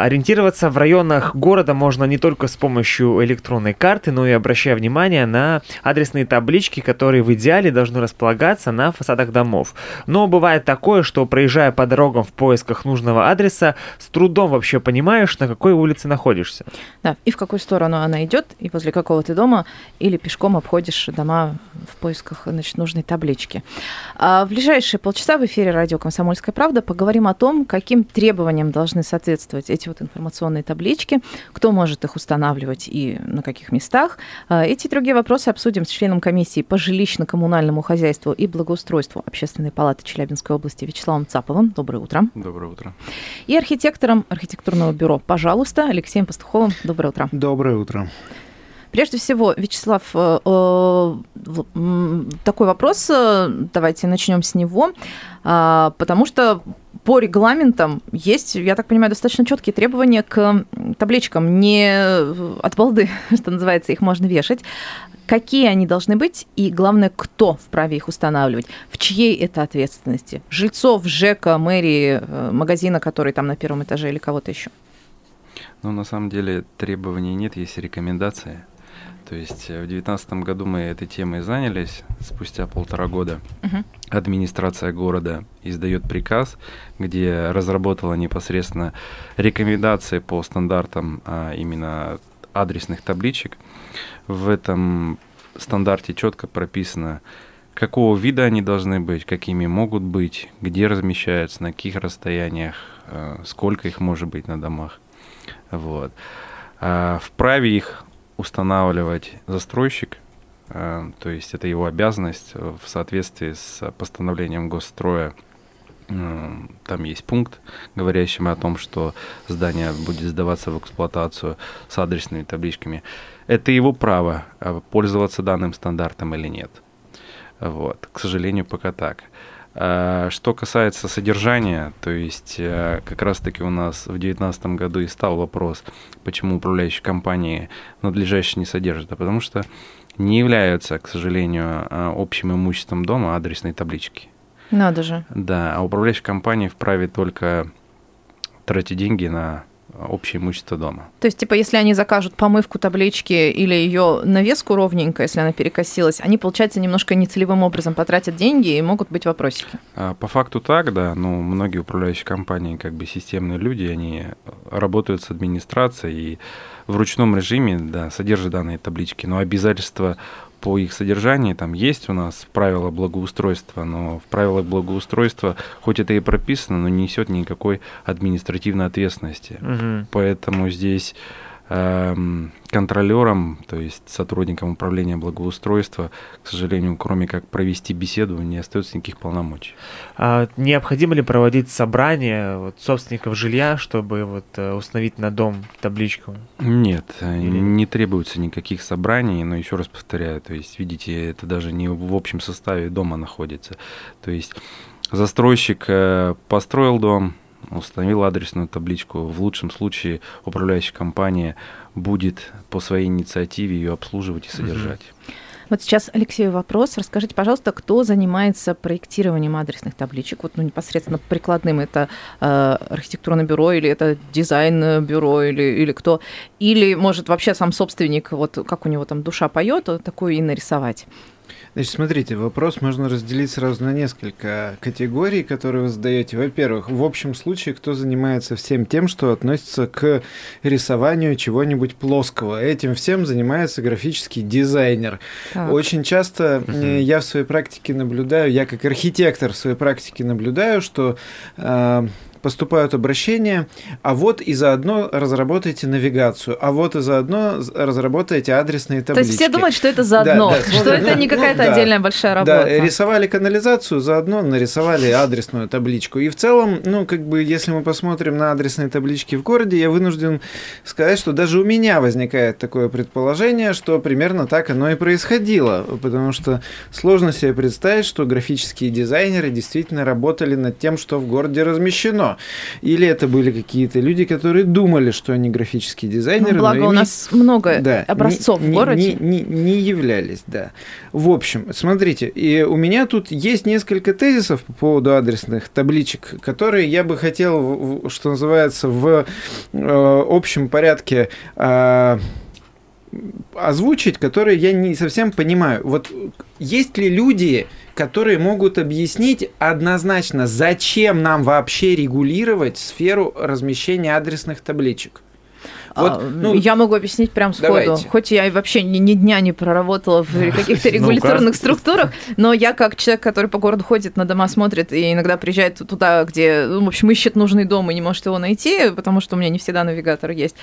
Ориентироваться в районах города можно не только с помощью электронной карты, но и обращая внимание на адресные таблички, которые в идеале должны располагаться на фасадах домов. Но бывает такое, что проезжая по дорогам в поисках нужного адреса, с трудом вообще понимаешь, на какой улице находишься. Да, и в какую сторону она идет, и возле какого ты дома, или пешком обходишь дома в поисках значит, нужной таблички. А в ближайшие полчаса в эфире радио «Комсомольская правда» поговорим о том, каким требованиям должны соответствовать эти вот информационные таблички, кто может их устанавливать и на каких местах. А Эти и другие вопросы обсудим с членом комиссии по жилищно-коммунальному хозяйству и благоустройству Общественной палаты Челябинской области Вячеславом Цаповым. Доброе утро. Доброе утро. И архитектором архитектурного бюро «Пожалуйста» Алексеем Пастуховым. Доброе утро. Доброе утро. Прежде всего, Вячеслав, э, э, такой вопрос, э, давайте начнем с него, А, потому что по регламентам есть, я так понимаю, достаточно четкие требования к табличкам, не от балды, что называется, их можно вешать. Какие они должны быть и, главное, кто вправе их устанавливать? В чьей это ответственности? Жильцов, ЖЭКа, мэрии, магазина, который там на первом этаже или кого-то еще? Ну, на самом деле требований нет, есть рекомендации. То есть э, в 2019 году мы этой темой занялись. Спустя полтора года Мгм. администрация города издает приказ, где разработала непосредственно рекомендации по стандартам а, именно адресных табличек. В этом стандарте четко прописано, какого вида они должны быть, какими могут быть, где размещаются, на каких расстояниях, э, сколько их может быть на домах. Вот. А, Вправе их устанавливать застройщик, э, то есть это его обязанность э, в соответствии с постановлением госстроя. э, Там есть пункт, говорящий о том, что здание будет сдаваться в эксплуатацию с адресными табличками. Это его право пользоваться данным стандартом или нет. Вот. К сожалению, пока так. А, Что касается содержания, то есть э, как раз-таки у нас в 2019 году и стал вопрос, почему управляющие компании надлежащие не содержат, а потому что не являются, к сожалению, э, общим имуществом дома адресной таблички. Надо же. Да, а управляющая компания вправе только тратить деньги на общее имущество дома. То есть, типа, если они закажут помывку таблички или ее навеску ровненько, если она перекосилась, они, получается, немножко нецелевым образом потратят деньги и могут быть вопросики. А, По факту так, да, но многие управляющие компании, как бы системные люди, они работают с администрацией и в ручном режиме, да, содержат данные таблички, но обязательства по их содержанию там есть у нас правила благоустройства, но в правилах благоустройства, хоть это и прописано, но не несет никакой административной ответственности. Мгм. Поэтому здесь эм, контролерам, то есть сотрудникам управления благоустройства, к сожалению, кроме как провести беседу, не остается никаких полномочий. А необходимо ли проводить собрание вот, собственников жилья, чтобы вот, э, установить на дом табличку? Нет, э, Или- не требуется никаких собраний, но еще раз повторяю, то есть, видите, это даже не в общем составе дома находится. То есть застройщик э, построил дом, установил адресную табличку. В лучшем случае управляющая компания будет по своей инициативе ее обслуживать и содержать. Вот сейчас, Алексей, вопрос. Расскажите, пожалуйста, кто занимается проектированием адресных табличек? Вот ну, непосредственно прикладным это э, архитектурное бюро или это дизайн-бюро или, или кто? Или, может, вообще сам собственник, вот как у него там душа поет, такую и нарисовать? Значит, смотрите, вопрос можно разделить сразу на несколько категорий, которые вы задаете. Во-первых, в общем случае, кто занимается всем тем, что относится к рисованию чего-нибудь плоского. Этим всем занимается графический дизайнер. Так. Очень часто э, я в своей практике наблюдаю, я как архитектор в своей практике наблюдаю, что э, поступают обращения, а вот и заодно разработайте навигацию, а вот и заодно разработайте адресные таблички. То есть все думают, что это заодно, Да, да, что это не какая-то ну, да. отдельная большая работа. Да, рисовали канализацию, заодно нарисовали адресную табличку. И в целом, ну, как бы, если мы посмотрим на адресные таблички в городе, я вынужден сказать, что даже у меня возникает такое предположение, что примерно так оно и происходило. Потому что сложно себе представить, что графические дизайнеры действительно работали над тем, что в городе размещено. Или это были какие-то люди, которые думали, что они графические дизайнеры, Ну, благо у ими нас много да, образцов не, в не- городе. Не, не- не являлись, да. В общем, смотрите, и у меня тут есть несколько тезисов по поводу адресных табличек, которые я бы хотел, что называется, в э, общем порядке э, озвучить, которые я не совсем понимаю. Вот есть ли люди, которые могут объяснить однозначно, зачем нам вообще регулировать сферу размещения адресных табличек? Вот, А, ну, я могу объяснить прям сходу. давайте. Хоть я и вообще ни, ни дня не проработала в каких-то Ну-ка. регуляторных структурах, но я как человек, который по городу ходит, на дома смотрит и иногда приезжает туда, где, ну, в общем, ищет нужный дом и не может его найти, потому что у меня не всегда навигатор есть.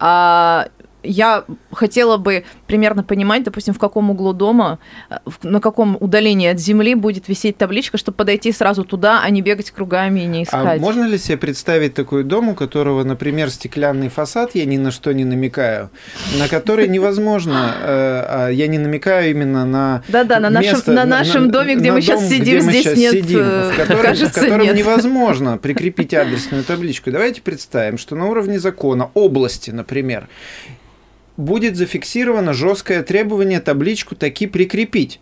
А я хотела бы примерно понимать, допустим, в каком углу дома, э, на каком удалении от земли будет висеть табличка, чтобы подойти сразу туда, а не бегать кругами и не А искать. можно ли себе представить такой дом, у которого, например, стеклянный фасад, я ни на что не намекаю, на который невозможно, э, а я не намекаю именно на Да-да, на нашем, место- на нашем доме, где мы сейчас сидим, здесь нет, э, в котором, невозможно прикрепить адресную табличку. Давайте представим, что на уровне закона области, например, будет зафиксировано жесткое требование табличку таки прикрепить.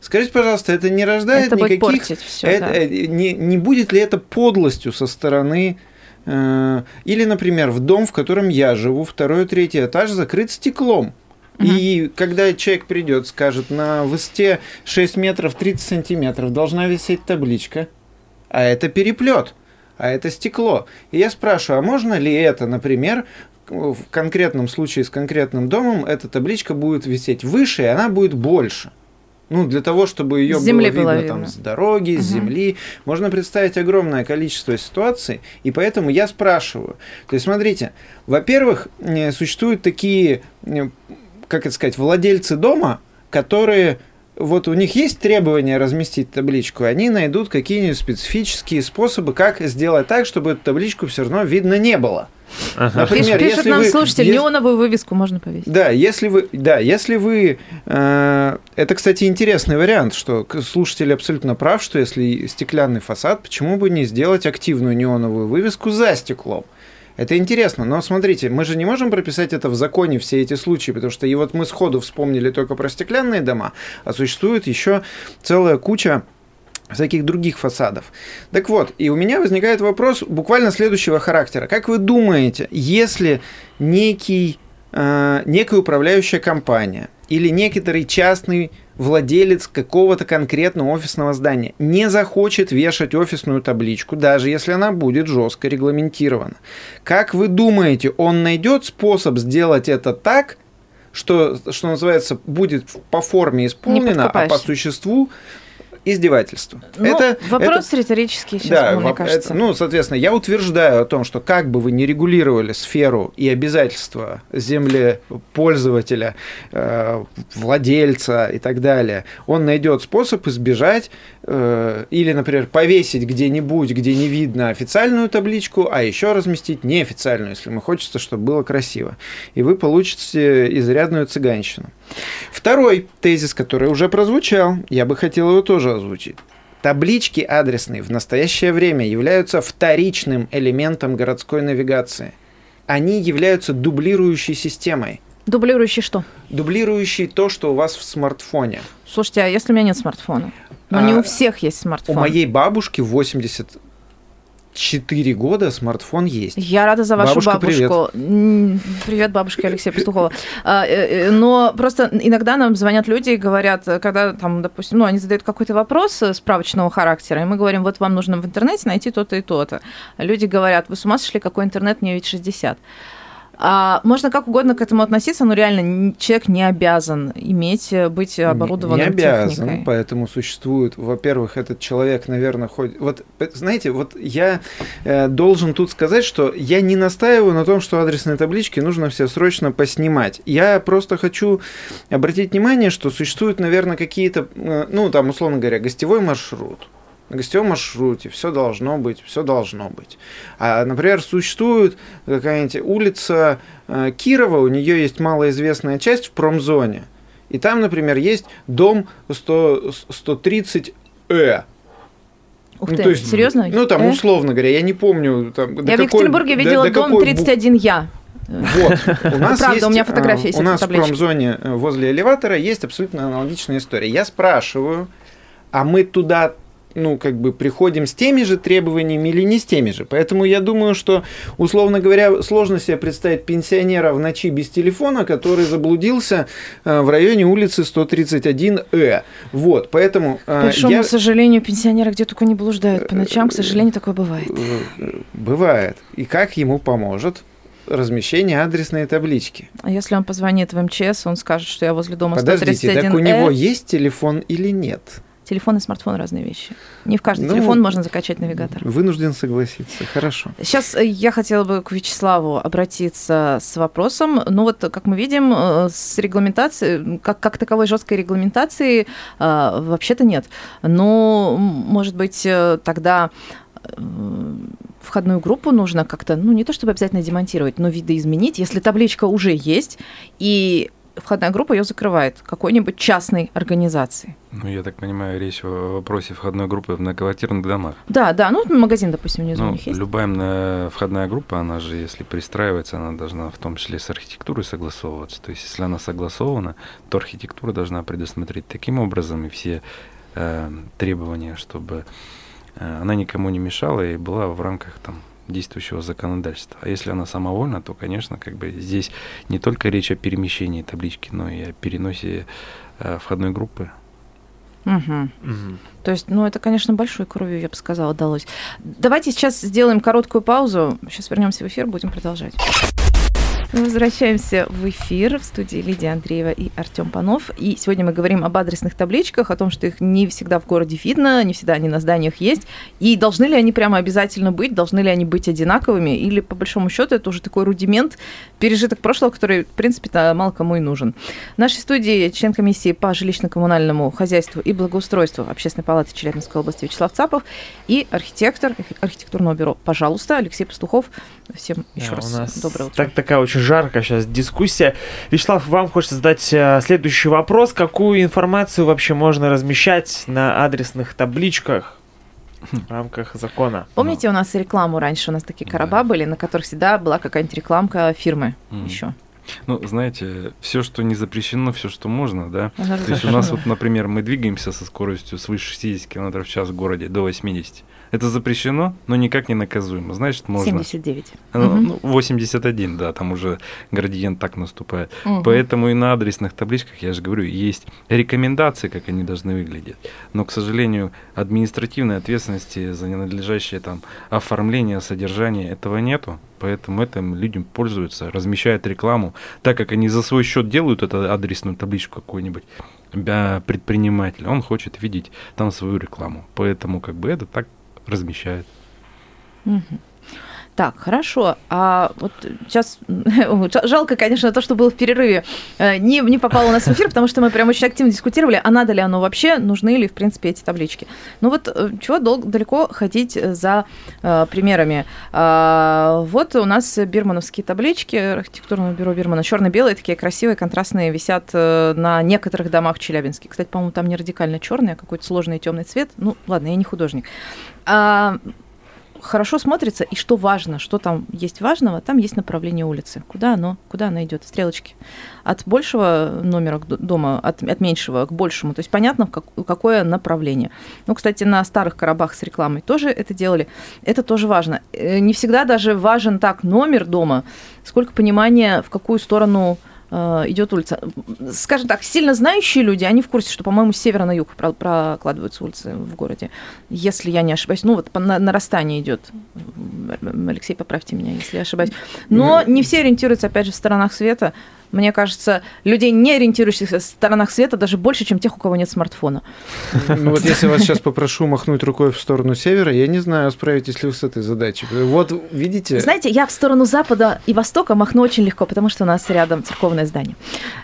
Скажите, пожалуйста, это не рождает Это никаких все, это, э, не, не будет ли это подлостью со стороны... э, или, например, в дом, в котором я живу, второй, третий этаж закрыт стеклом. И когда человек придет, скажет, на высоте 6 метров 30 сантиметров должна висеть табличка, а это переплет, а это стекло. И я спрашиваю, а можно ли это, например, в конкретном случае с конкретным домом, эта табличка будет висеть выше, и она будет больше. Ну, для того, чтобы ее С было видно, видно. там, с дороги, с Мгм. земли. Можно представить огромное количество ситуаций, и поэтому я спрашиваю. То есть, смотрите, во-первых, э, существуют такие, э, как это сказать, владельцы дома, которые вот у них есть требования разместить табличку, они найдут какие-нибудь специфические способы, как сделать так, чтобы эту табличку все равно видно не было. Ага. Например, Пиш- пишет если нам вы- слушатель, если- неоновую вывеску можно повесить. Да, если вы, да, если вы, э, это, кстати, интересный вариант, что слушатель абсолютно прав, что если стеклянный фасад, почему бы не сделать активную неоновую вывеску за стеклом? Это интересно, но смотрите, мы же не можем прописать это в законе все эти случаи, потому что и вот мы сходу вспомнили только про стеклянные дома, а существует еще целая куча всяких других фасадов. Так вот, и у меня возникает вопрос буквально следующего характера. Как вы думаете, если некий, э, некая управляющая компания или некоторый частный владелец какого-то конкретного офисного здания не захочет вешать офисную табличку, даже если она будет жестко регламентирована. Как вы думаете, он найдет способ сделать это так, что, что называется, будет по форме исполнено, а по существу издевательство. Ну, это, вопрос риторический сейчас да, был, мне кажется. это- ну, соответственно, я утверждаю о том, что как бы вы не регулировали сферу и обязательства землепользователя, э, владельца и так далее, он найдет способ избежать э, или, например, повесить где-нибудь, где не видно официальную табличку, а еще разместить неофициальную, если ему хочется, чтобы было красиво. И вы получите изрядную цыганщину. Второй тезис, который уже прозвучал, я бы хотел его тоже звучит. Таблички адресные в настоящее время являются вторичным элементом городской навигации. Они являются дублирующей системой. Дублирующий что? Дублирующий то, что у вас в смартфоне. Слушайте, а если у меня нет смартфона? Ну, Но а, не у всех есть смартфон. У моей бабушки 80 4 года смартфон есть. Я рада за вашу бабушка, бабушку. Привет, привет бабушка Алексея Пастухова. А, э, э, но просто иногда нам звонят люди и говорят, когда там, допустим, ну, они задают какой-то вопрос справочного характера, и мы говорим, вот вам нужно в интернете найти то-то и то-то. Люди говорят, вы с ума сошли, какой интернет, мне ведь 60. А можно как угодно к этому относиться, но реально человек не обязан иметь, э, быть оборудованным Не обязан, техникой. поэтому существует, во-первых, этот человек, наверное, ходит... Вот, знаете, вот я э, должен тут сказать, что я не настаиваю на том, что адресные таблички нужно все срочно поснимать. Я просто хочу обратить внимание, что существуют, наверное, какие-то, э, ну, там, условно говоря, гостевой маршрут. На гостевом маршруте все должно быть, все должно быть. А, например, существует какая-нибудь улица э, Кирова, у нее есть малоизвестная часть в промзоне. И там, например, есть дом 100, 130Э. Ух Ну, ты, то есть, серьезно? Ну, там, Э? условно говоря, я не помню. Там, до Я в какой- Екатеринбурге до- видела до дом какой бу- 31 я. Вот, у нас Правда, есть, у меня фотография э, есть У нас в промзоне э, возле элеватора есть абсолютно аналогичная история. Я спрашиваю, а мы туда ну, как бы приходим с теми же требованиями или не с теми же. Поэтому я думаю, что, условно говоря, сложно себе представить пенсионера в ночи без телефона, который заблудился э, в районе улицы 131Э. Вот, поэтому К э, большому я... сожалению, пенсионеры где только не блуждают по ночам, к сожалению, такое бывает. Э, Бывает. И как ему поможет размещение адресной таблички? А если он позвонит в МЧС, он скажет, что я возле дома Подождите, 131 так у него есть телефон или нет? Телефон и смартфон разные вещи. Не в каждый Ну, телефон можно закачать навигатор. Вынужден согласиться. Хорошо. Сейчас э, я хотела бы к Вячеславу обратиться с вопросом. Ну вот, как мы видим, э, с регламентацией, как, как таковой жесткой регламентации э, вообще-то нет. Но, может быть, тогда входную группу нужно как-то, ну не то чтобы обязательно демонтировать, но видоизменить, если табличка уже есть, и входная группа ее закрывает какой-нибудь частной организации. Ну, я так понимаю, речь о вопросе входной группы в многоквартирных домах. Да, да, ну магазин, допустим, внизу у Ну, них есть. любая м, входная группа, она же, если пристраивается, она должна в том числе с архитектурой согласовываться. То есть, если она согласована, то архитектура должна предусмотреть таким образом и все э, требования, чтобы э, она никому не мешала и была в рамках там действующего законодательства. А если она самовольна, то, конечно, как бы здесь не только речь о перемещении таблички, но и о переносе э, входной группы. Мгм. Мгм. То есть, ну, это, конечно, большой кровью, я бы сказала, далось. Давайте сейчас сделаем короткую паузу. Сейчас вернемся в эфир, будем продолжать. Мы возвращаемся в эфир в студии Лидия Андреева и Артем Панов. И сегодня мы говорим об адресных табличках, о том, что их не всегда в городе видно, не всегда они на зданиях есть. И должны ли они прямо обязательно быть, должны ли они быть одинаковыми, или по большому счету это уже такой рудимент, пережиток прошлого, который, в принципе-то, мало кому и нужен. В нашей студии член комиссии по жилищно-коммунальному хозяйству и благоустройству Общественной палаты Челябинской области Вячеслав Цапов и архитектор архитектурного бюро «Пожалуйста» Алексей Пастухов. Всем еще Да, раз доброе утро. Так, такая очень жаркая сейчас дискуссия. Вячеслав, вам хочется задать э, следующий вопрос. Какую информацию вообще можно размещать на адресных табличках в рамках закона? Помните, у нас рекламу раньше, у нас такие Да. короба были, на которых всегда была какая-нибудь рекламка фирмы Мгм. еще. Ну, знаете, все, что не запрещено, все, что можно, да. То есть у нас вот, например, мы двигаемся со скоростью свыше 60 км в час в городе до 80. Это запрещено, но никак не наказуемо. Значит, можно. 79. Ну, Мгм. ну, 81, да, там уже градиент так наступает. Мгм. Поэтому и на адресных табличках, я же говорю, есть рекомендации, как они должны выглядеть. Но, к сожалению, административной ответственности за ненадлежащее там оформление, содержание этого нету. Поэтому этим людям пользуются, размещают рекламу, так как они за свой счет делают эту адресную табличку какой-нибудь а, предприниматель, он хочет видеть там свою рекламу. Поэтому как бы это так размещает. Так, хорошо. А вот сейчас жалко, конечно, то, что было в перерыве, э, не, не попало у нас в эфир, потому что мы прям очень активно дискутировали, а надо ли оно вообще, нужны ли, в принципе, эти таблички. Ну вот э, чего дол- далеко ходить за э, примерами. А, вот у нас бирмановские таблички архитектурного бюро Бирмана, черно-белые, такие красивые, контрастные, висят э, на некоторых домах Челябинске. Кстати, по-моему, там не радикально черный, а какой-то сложный темный цвет. Ну, ладно, я не художник. А, хорошо смотрится, и что важно, что там есть важного, там есть направление улицы. Куда оно, куда оно идет, стрелочки. От большего номера к дома, от, от меньшего к большему. То есть понятно, как- какое направление. Ну, кстати, на старых коробах с рекламой тоже это делали. Это тоже важно. Э, Не всегда даже важен так номер дома, сколько понимания, в какую сторону идет улица. Скажем так, сильно знающие люди, они в курсе, что, по-моему, с севера на юг про- прокладываются улицы в городе, если я не ошибаюсь. Ну, вот на- нарастание идет Алексей, поправьте меня, если я ошибаюсь. Но не все ориентируются, опять же, в сторонах света. Мне кажется, людей, не ориентирующихся в сторонах света, даже больше, чем тех, у кого нет смартфона. Ну вот если вас сейчас попрошу махнуть рукой в сторону севера, я не знаю, справитесь ли вы с этой задачей. Вот видите... Знаете, я в сторону запада и востока махну очень легко, потому что у нас рядом церковное здание.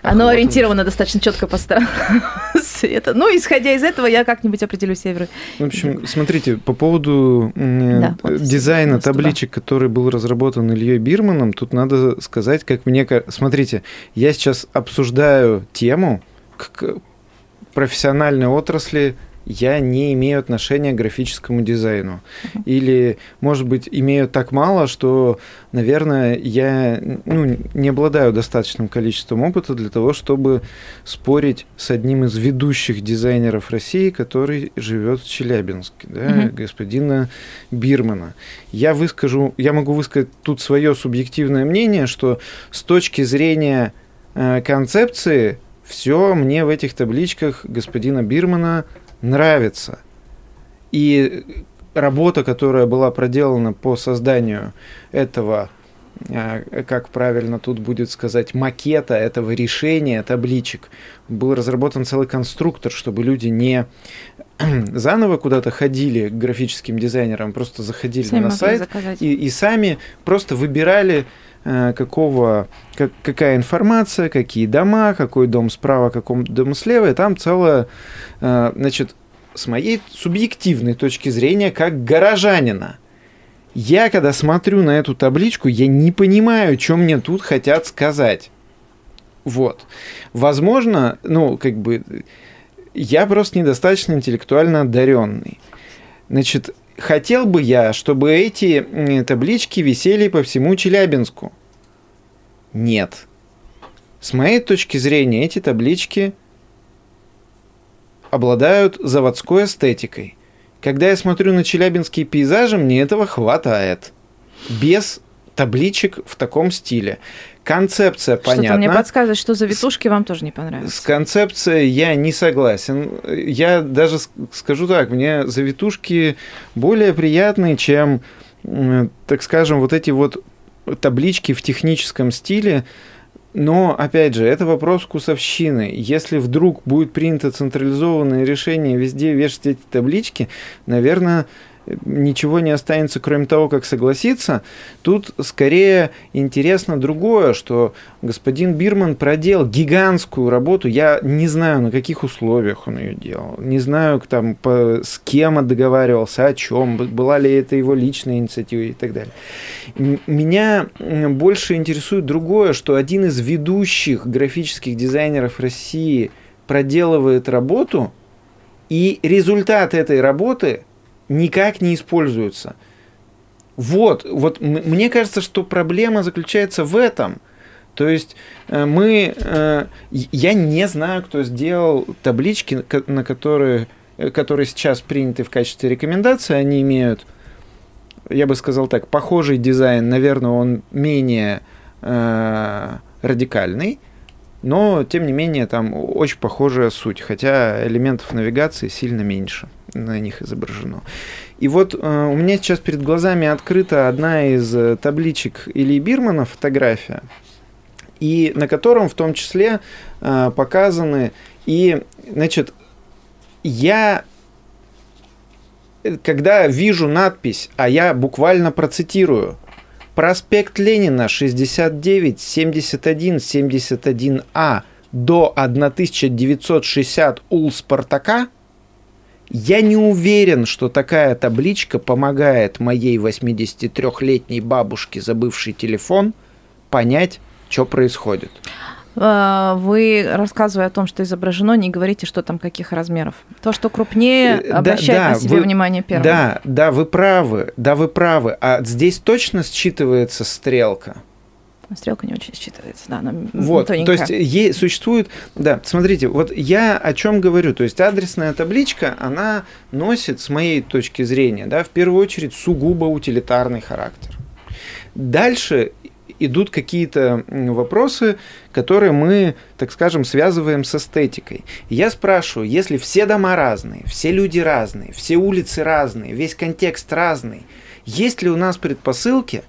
Ах, Оно вот ориентировано достаточно четко по сторонам света. Ну, исходя из этого, я как-нибудь определю север. В общем, смотрите, по поводу Да, вот дизайна табличек, который был разработан Ильей Бирманом, тут надо сказать, как мне... Смотрите, я сейчас обсуждаю тему к профессиональной отрасли, я не имею отношения к графическому дизайну. Или, может быть, имею так мало, что, наверное, я ну, не обладаю достаточным количеством опыта для того, чтобы спорить с одним из ведущих дизайнеров России, который живет в Челябинске, да, Мгм. господина Бирмана. Я выскажу, я могу высказать тут свое субъективное мнение, что с точки зрения э, концепции все мне в этих табличках господина Бирмана нравится. И работа, которая была проделана по созданию этого, э, как правильно тут будет сказать, макета этого решения табличек, был разработан целый конструктор, чтобы люди не заново куда-то ходили к графическим дизайнерам, просто заходили Сами на сайт и, и сами просто выбирали какого, как- какая информация, какие дома, какой дом справа, какой дом слева, и там целое, э, значит, с моей субъективной точки зрения, как горожанина, я, когда смотрю на эту табличку, я не понимаю, что мне тут хотят сказать. Вот. Возможно, ну, как бы, я просто недостаточно интеллектуально одаренный. Значит, хотел бы я, чтобы эти таблички висели по всему Челябинску. Нет. С моей точки зрения, эти таблички обладают заводской эстетикой. Когда я смотрю на челябинские пейзажи, мне этого хватает. Без табличек в таком стиле. Концепция Что-то понятна. мне подсказывает, что завитушки вам тоже не С понравятся. концепцией я не согласен. Я даже с- скажу так, мне завитушки более приятные, чем, так скажем, вот эти вот таблички в техническом стиле. Но, опять же, это вопрос вкусовщины. Если вдруг будет принято централизованное решение везде вешать эти таблички, наверное, ничего не останется, кроме того, как согласиться. Тут скорее интересно другое, что господин Бирман проделал гигантскую работу. Я не знаю, на каких условиях он ее делал. Не знаю, там, по- с кем он договаривался, о чем, была ли это его личная инициатива и так далее. Меня больше интересует другое, что один из ведущих графических дизайнеров России проделывает работу, и результат этой работы никак не используется. Вот, вот мне кажется, что проблема заключается в этом. То есть э, мы, э, я не знаю, кто сделал таблички, на которые, э, которые сейчас приняты в качестве рекомендации, они имеют, я бы сказал так, похожий дизайн, наверное, он менее радикальный, но тем не менее там очень похожая суть, хотя элементов навигации сильно меньше на них изображено. И вот э, у меня сейчас перед глазами открыта одна из э, табличек Ильи Бирмана, фотография, и на котором в том числе э, показаны и, значит, я э, когда вижу надпись, а я буквально процитирую, проспект Ленина 69 71 71А до 1960 Ул Спартака, я не уверен, что такая табличка помогает моей 83-летней бабушке, забывшей телефон, понять, что происходит. А, Вы, рассказывая о том, что изображено, не говорите, что там каких размеров. То, что крупнее, Э, да, обращает да, на себя вы- внимание первым. Да, да, вы правы, да, вы правы. А здесь точно считывается стрелка. Стрелка не очень считывается, да, она Вот, то тоненькая. есть е- существует, да, смотрите, вот я о чем говорю, то есть адресная табличка, она носит, с моей точки зрения, да, в первую очередь сугубо утилитарный характер. Дальше идут какие-то вопросы, которые мы, так скажем, связываем с эстетикой. Я спрашиваю, если все дома разные, все люди разные, все улицы разные, весь контекст разный, Есть ли у нас предпосылки,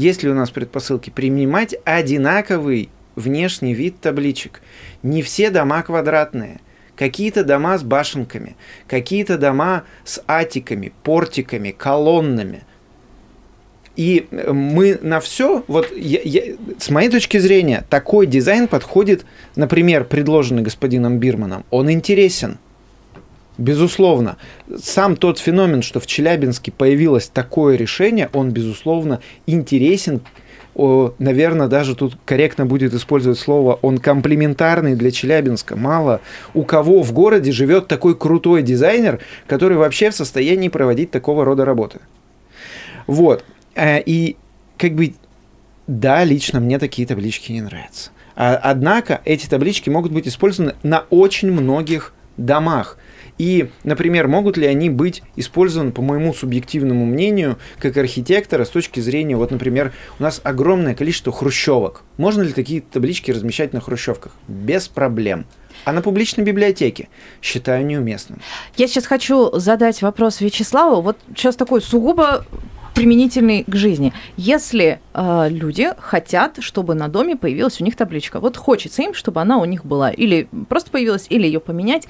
есть ли у нас предпосылки принимать одинаковый внешний вид табличек? Не все дома квадратные. Какие-то дома с башенками, какие-то дома с атиками, портиками, колоннами. И мы на все, вот я, я, с моей точки зрения, такой дизайн подходит, например, предложенный господином Бирманом. Он интересен, безусловно. Сам тот феномен, что в Челябинске появилось такое решение, он, безусловно, интересен. Наверное, даже тут корректно будет использовать слово, он комплементарный для Челябинска. Мало у кого в городе живет такой крутой дизайнер, который вообще в состоянии проводить такого рода работы. Вот. Э, и как бы, да, лично мне такие таблички не нравятся. А, однако эти таблички могут быть использованы на очень многих домах. И, например, могут ли они быть использованы, по моему субъективному мнению, как архитектора с точки зрения, вот, например, у нас огромное количество хрущевок. Можно ли такие таблички размещать на хрущевках? Без проблем. А на публичной библиотеке считаю неуместным. Я сейчас хочу задать вопрос Вячеславу. Вот сейчас такой сугубо применительный к жизни. Если э, люди хотят, чтобы на доме появилась у них табличка, вот хочется им, чтобы она у них была, или просто появилась, или ее поменять.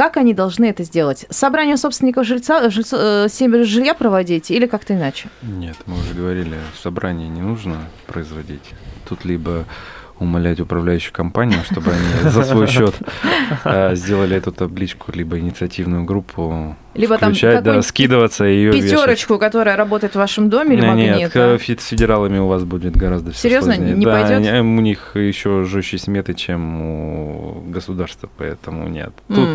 Как они должны это сделать? Собрание собственников жильца, жильца, э, жилья проводить или как-то иначе? Нет, мы уже говорили, собрание не нужно производить. Тут либо умолять управляющую компанию, чтобы они за свой счет э, сделали эту табличку, либо инициативную группу либо включать, там да, скидываться и ее пятерочку, вешать. которая работает в вашем доме, или Нет, нет с федералами у вас будет гораздо Серьезно, сложнее. не да, пойдет? у них еще жестче сметы, чем у государства, поэтому нет. Тут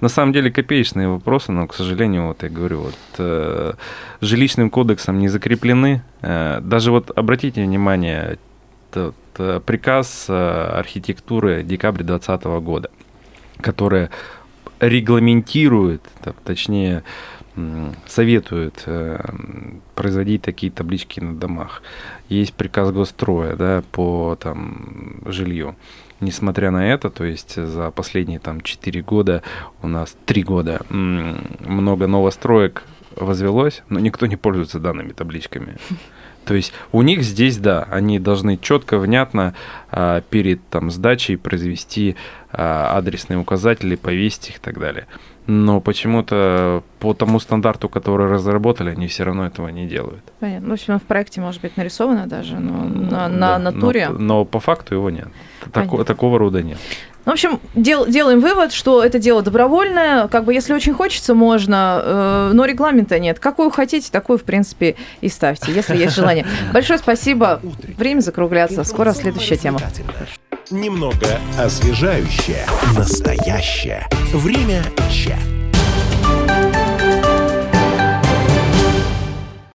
на самом деле копеечные вопросы, но, к сожалению, вот я говорю, вот э, жилищным кодексом не закреплены. Э, даже вот обратите внимание, тот э, приказ э, архитектуры декабря 2020 года, которая регламентирует, точнее, советует э, производить такие таблички на домах. Есть приказ госстроя да, по там, жилью. Несмотря на это, то есть за последние там 4 года, у нас 3 года, много новостроек возвелось, но никто не пользуется данными табличками. То есть у них здесь, да, они должны четко, внятно а, перед там, сдачей произвести а, адресные указатели, повесить их и так далее. Но почему-то по тому стандарту, который разработали, они все равно этого не делают. Понятно. Ну, в общем, в проекте может быть нарисовано даже, но на, на да, натуре. Но, но по факту его нет. Тако, такого рода нет. Ну, в общем, дел, делаем вывод, что это дело добровольное. Как бы, если очень хочется, можно, э, но регламента нет. Какую хотите, такую, в принципе, и ставьте, если есть желание. Большое спасибо. Время закругляться. Скоро следующая тема. Немного освежающее. Настоящее. Время чат.